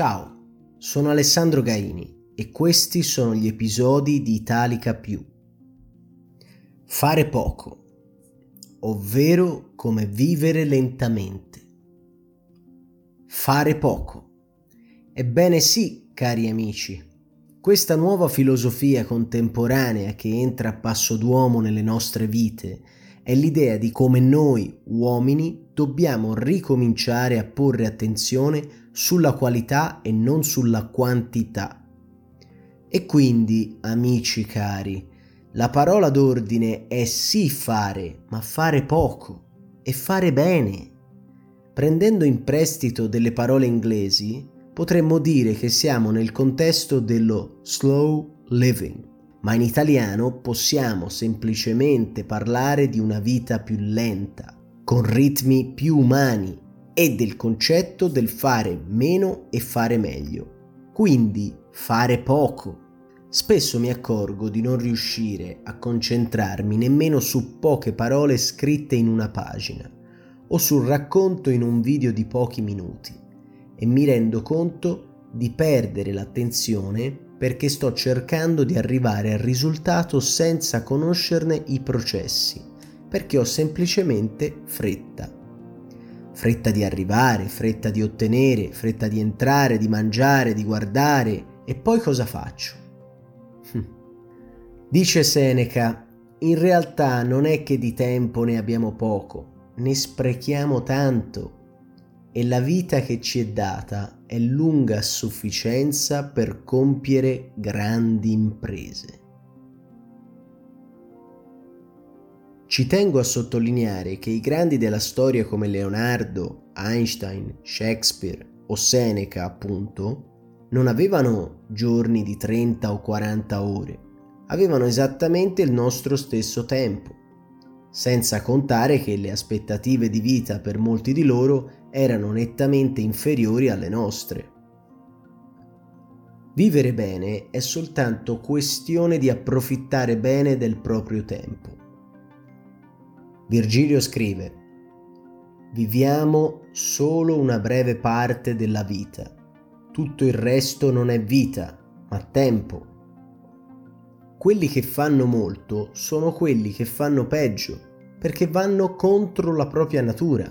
Ciao, sono Alessandro Gaini e questi sono gli episodi di Italica Più. Fare poco, ovvero come vivere lentamente. Fare poco. Ebbene sì, cari amici, questa nuova filosofia contemporanea che entra a passo d'uomo nelle nostre vite è l'idea di come noi, uomini, dobbiamo ricominciare a porre attenzione sulla qualità e non sulla quantità. E quindi, amici cari, la parola d'ordine è sì fare, ma fare poco e fare bene. Prendendo in prestito delle parole inglesi, potremmo dire che siamo nel contesto dello slow living ma in italiano possiamo semplicemente parlare di una vita più lenta, con ritmi più umani e del concetto del fare meno e fare meglio. Quindi fare poco. Spesso mi accorgo di non riuscire a concentrarmi nemmeno su poche parole scritte in una pagina o sul racconto in un video di pochi minuti e mi rendo conto di perdere l'attenzione perché sto cercando di arrivare al risultato senza conoscerne i processi, perché ho semplicemente fretta. Fretta di arrivare, fretta di ottenere, fretta di entrare, di mangiare, di guardare e poi cosa faccio? Hm. Dice Seneca, in realtà non è che di tempo ne abbiamo poco, ne sprechiamo tanto e la vita che ci è data è lunga a sufficienza per compiere grandi imprese. Ci tengo a sottolineare che i grandi della storia come Leonardo, Einstein, Shakespeare o Seneca, appunto, non avevano giorni di 30 o 40 ore, avevano esattamente il nostro stesso tempo, senza contare che le aspettative di vita per molti di loro erano nettamente inferiori alle nostre. Vivere bene è soltanto questione di approfittare bene del proprio tempo. Virgilio scrive, Viviamo solo una breve parte della vita, tutto il resto non è vita, ma tempo. Quelli che fanno molto sono quelli che fanno peggio, perché vanno contro la propria natura.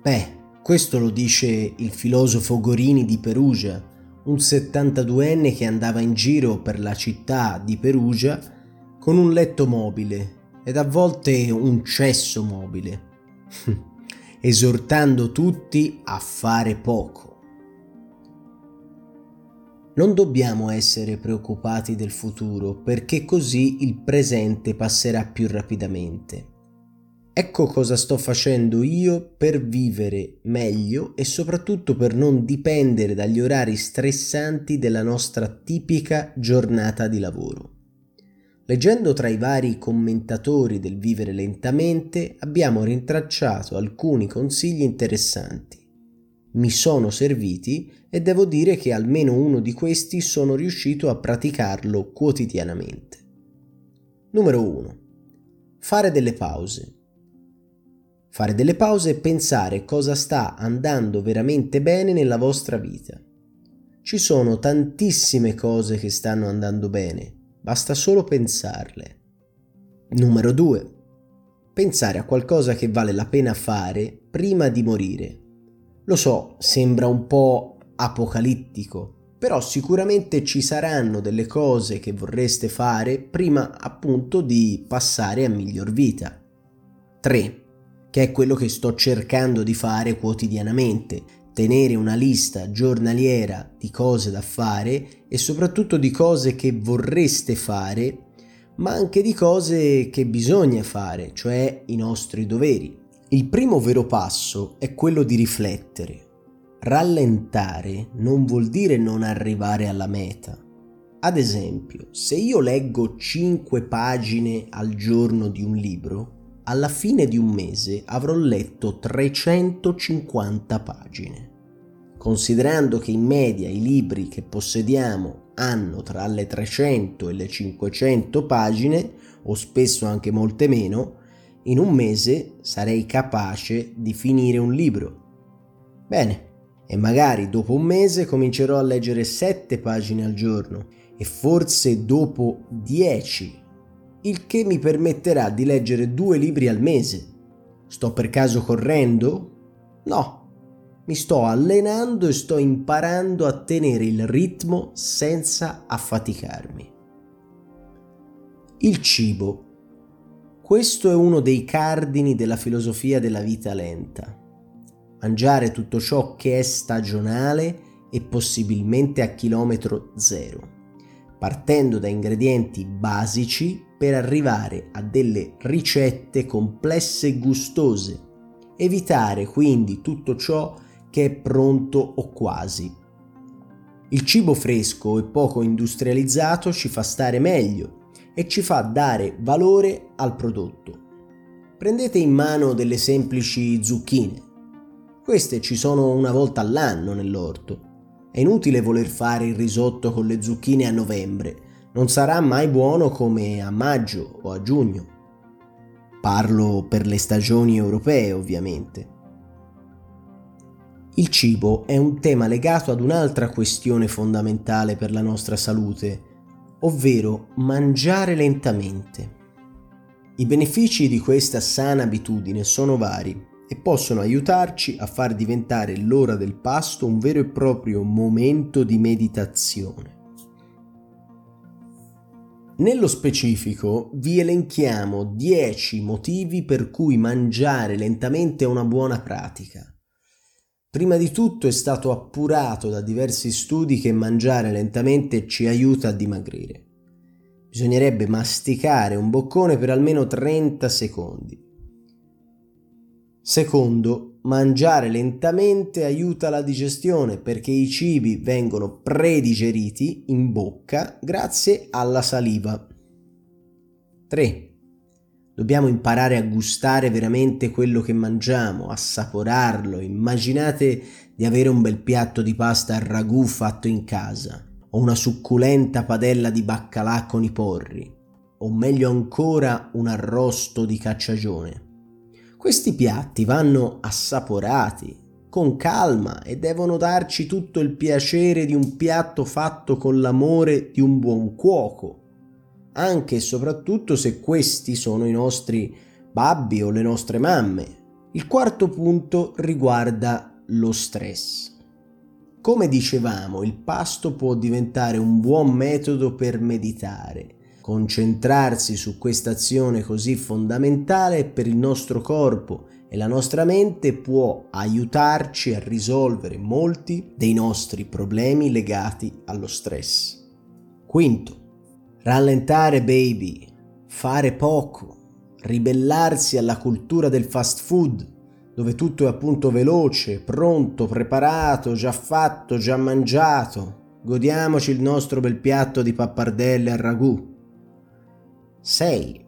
Beh, questo lo dice il filosofo Gorini di Perugia, un 72enne che andava in giro per la città di Perugia con un letto mobile ed a volte un cesso mobile, esortando tutti a fare poco. Non dobbiamo essere preoccupati del futuro perché così il presente passerà più rapidamente. Ecco cosa sto facendo io per vivere meglio e soprattutto per non dipendere dagli orari stressanti della nostra tipica giornata di lavoro. Leggendo tra i vari commentatori del vivere lentamente abbiamo rintracciato alcuni consigli interessanti. Mi sono serviti e devo dire che almeno uno di questi sono riuscito a praticarlo quotidianamente. Numero 1. Fare delle pause fare delle pause e pensare cosa sta andando veramente bene nella vostra vita. Ci sono tantissime cose che stanno andando bene, basta solo pensarle. Numero 2. Pensare a qualcosa che vale la pena fare prima di morire. Lo so, sembra un po' apocalittico, però sicuramente ci saranno delle cose che vorreste fare prima appunto di passare a miglior vita. 3 che è quello che sto cercando di fare quotidianamente, tenere una lista giornaliera di cose da fare e soprattutto di cose che vorreste fare, ma anche di cose che bisogna fare, cioè i nostri doveri. Il primo vero passo è quello di riflettere. Rallentare non vuol dire non arrivare alla meta. Ad esempio, se io leggo 5 pagine al giorno di un libro, alla fine di un mese avrò letto 350 pagine. Considerando che in media i libri che possediamo hanno tra le 300 e le 500 pagine, o spesso anche molte meno, in un mese sarei capace di finire un libro. Bene, e magari dopo un mese comincerò a leggere 7 pagine al giorno e forse dopo 10, il che mi permetterà di leggere due libri al mese. Sto per caso correndo? No, mi sto allenando e sto imparando a tenere il ritmo senza affaticarmi. Il cibo. Questo è uno dei cardini della filosofia della vita lenta mangiare tutto ciò che è stagionale e possibilmente a chilometro zero, partendo da ingredienti basici per arrivare a delle ricette complesse e gustose, evitare quindi tutto ciò che è pronto o quasi. Il cibo fresco e poco industrializzato ci fa stare meglio e ci fa dare valore al prodotto. Prendete in mano delle semplici zucchine queste ci sono una volta all'anno nell'orto. È inutile voler fare il risotto con le zucchine a novembre, non sarà mai buono come a maggio o a giugno. Parlo per le stagioni europee, ovviamente. Il cibo è un tema legato ad un'altra questione fondamentale per la nostra salute, ovvero mangiare lentamente. I benefici di questa sana abitudine sono vari e possono aiutarci a far diventare l'ora del pasto un vero e proprio momento di meditazione. Nello specifico vi elenchiamo 10 motivi per cui mangiare lentamente è una buona pratica. Prima di tutto è stato appurato da diversi studi che mangiare lentamente ci aiuta a dimagrire. Bisognerebbe masticare un boccone per almeno 30 secondi. Secondo, mangiare lentamente aiuta la digestione perché i cibi vengono predigeriti in bocca grazie alla saliva. 3. Dobbiamo imparare a gustare veramente quello che mangiamo, assaporarlo. Immaginate di avere un bel piatto di pasta al ragù fatto in casa, o una succulenta padella di baccalà con i porri, o meglio ancora un arrosto di cacciagione. Questi piatti vanno assaporati con calma e devono darci tutto il piacere di un piatto fatto con l'amore di un buon cuoco, anche e soprattutto se questi sono i nostri babbi o le nostre mamme. Il quarto punto riguarda lo stress. Come dicevamo, il pasto può diventare un buon metodo per meditare Concentrarsi su questa azione così fondamentale per il nostro corpo e la nostra mente può aiutarci a risolvere molti dei nostri problemi legati allo stress. Quinto, rallentare baby, fare poco, ribellarsi alla cultura del fast food, dove tutto è appunto veloce, pronto, preparato, già fatto, già mangiato. Godiamoci il nostro bel piatto di pappardelle al ragù. 6.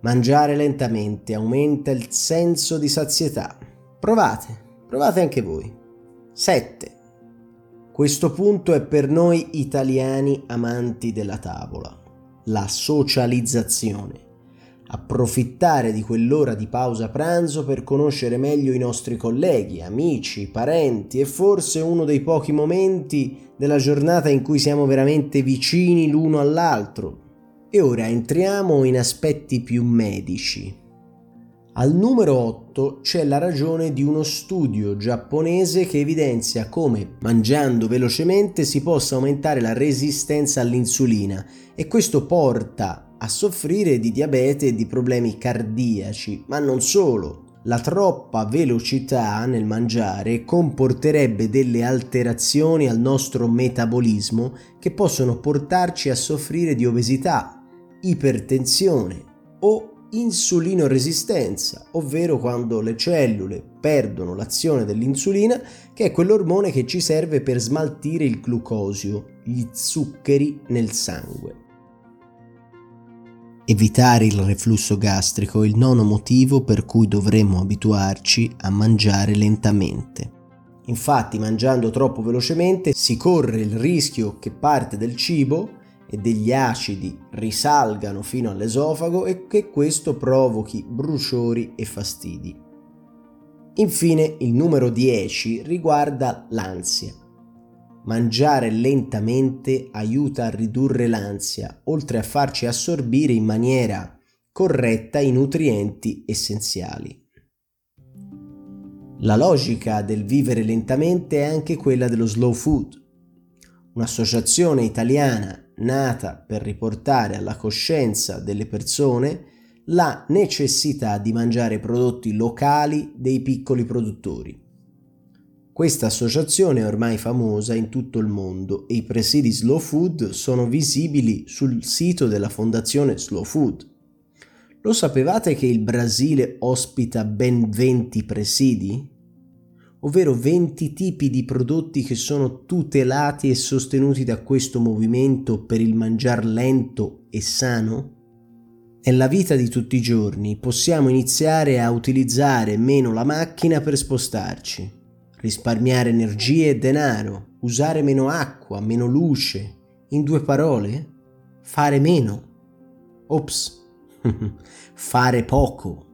Mangiare lentamente aumenta il senso di sazietà. Provate, provate anche voi. 7. Questo punto è per noi italiani amanti della tavola, la socializzazione. Approfittare di quell'ora di pausa pranzo per conoscere meglio i nostri colleghi, amici, parenti e forse uno dei pochi momenti della giornata in cui siamo veramente vicini l'uno all'altro, e ora entriamo in aspetti più medici. Al numero 8 c'è la ragione di uno studio giapponese che evidenzia come mangiando velocemente si possa aumentare la resistenza all'insulina e questo porta a soffrire di diabete e di problemi cardiaci, ma non solo. La troppa velocità nel mangiare comporterebbe delle alterazioni al nostro metabolismo che possono portarci a soffrire di obesità, ipertensione o insulinoresistenza, ovvero quando le cellule perdono l'azione dell'insulina, che è quell'ormone che ci serve per smaltire il glucosio, gli zuccheri nel sangue. Evitare il reflusso gastrico è il nono motivo per cui dovremmo abituarci a mangiare lentamente. Infatti, mangiando troppo velocemente si corre il rischio che parte del cibo e degli acidi risalgano fino all'esofago e che questo provochi bruciori e fastidi. Infine il numero 10 riguarda l'ansia. Mangiare lentamente aiuta a ridurre l'ansia, oltre a farci assorbire in maniera corretta i nutrienti essenziali. La logica del vivere lentamente è anche quella dello slow food, un'associazione italiana nata per riportare alla coscienza delle persone la necessità di mangiare prodotti locali dei piccoli produttori. Questa associazione è ormai famosa in tutto il mondo e i presidi Slow Food sono visibili sul sito della fondazione Slow Food. Lo sapevate che il Brasile ospita ben 20 presidi? Ovvero 20 tipi di prodotti che sono tutelati e sostenuti da questo movimento per il mangiar lento e sano? Nella vita di tutti i giorni possiamo iniziare a utilizzare meno la macchina per spostarci, risparmiare energie e denaro, usare meno acqua, meno luce. In due parole, fare meno. Ops, fare poco.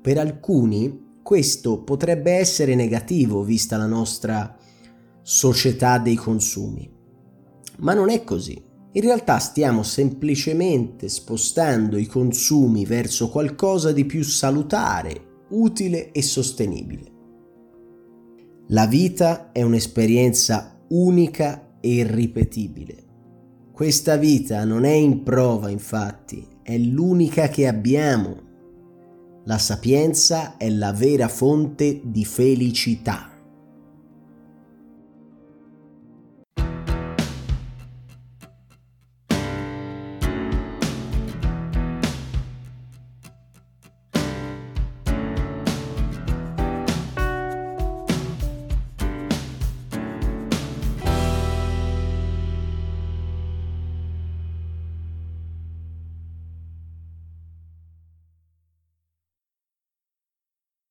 Per alcuni questo potrebbe essere negativo vista la nostra società dei consumi. Ma non è così. In realtà stiamo semplicemente spostando i consumi verso qualcosa di più salutare, utile e sostenibile. La vita è un'esperienza unica e irripetibile. Questa vita non è in prova, infatti, è l'unica che abbiamo. La sapienza è la vera fonte di felicità.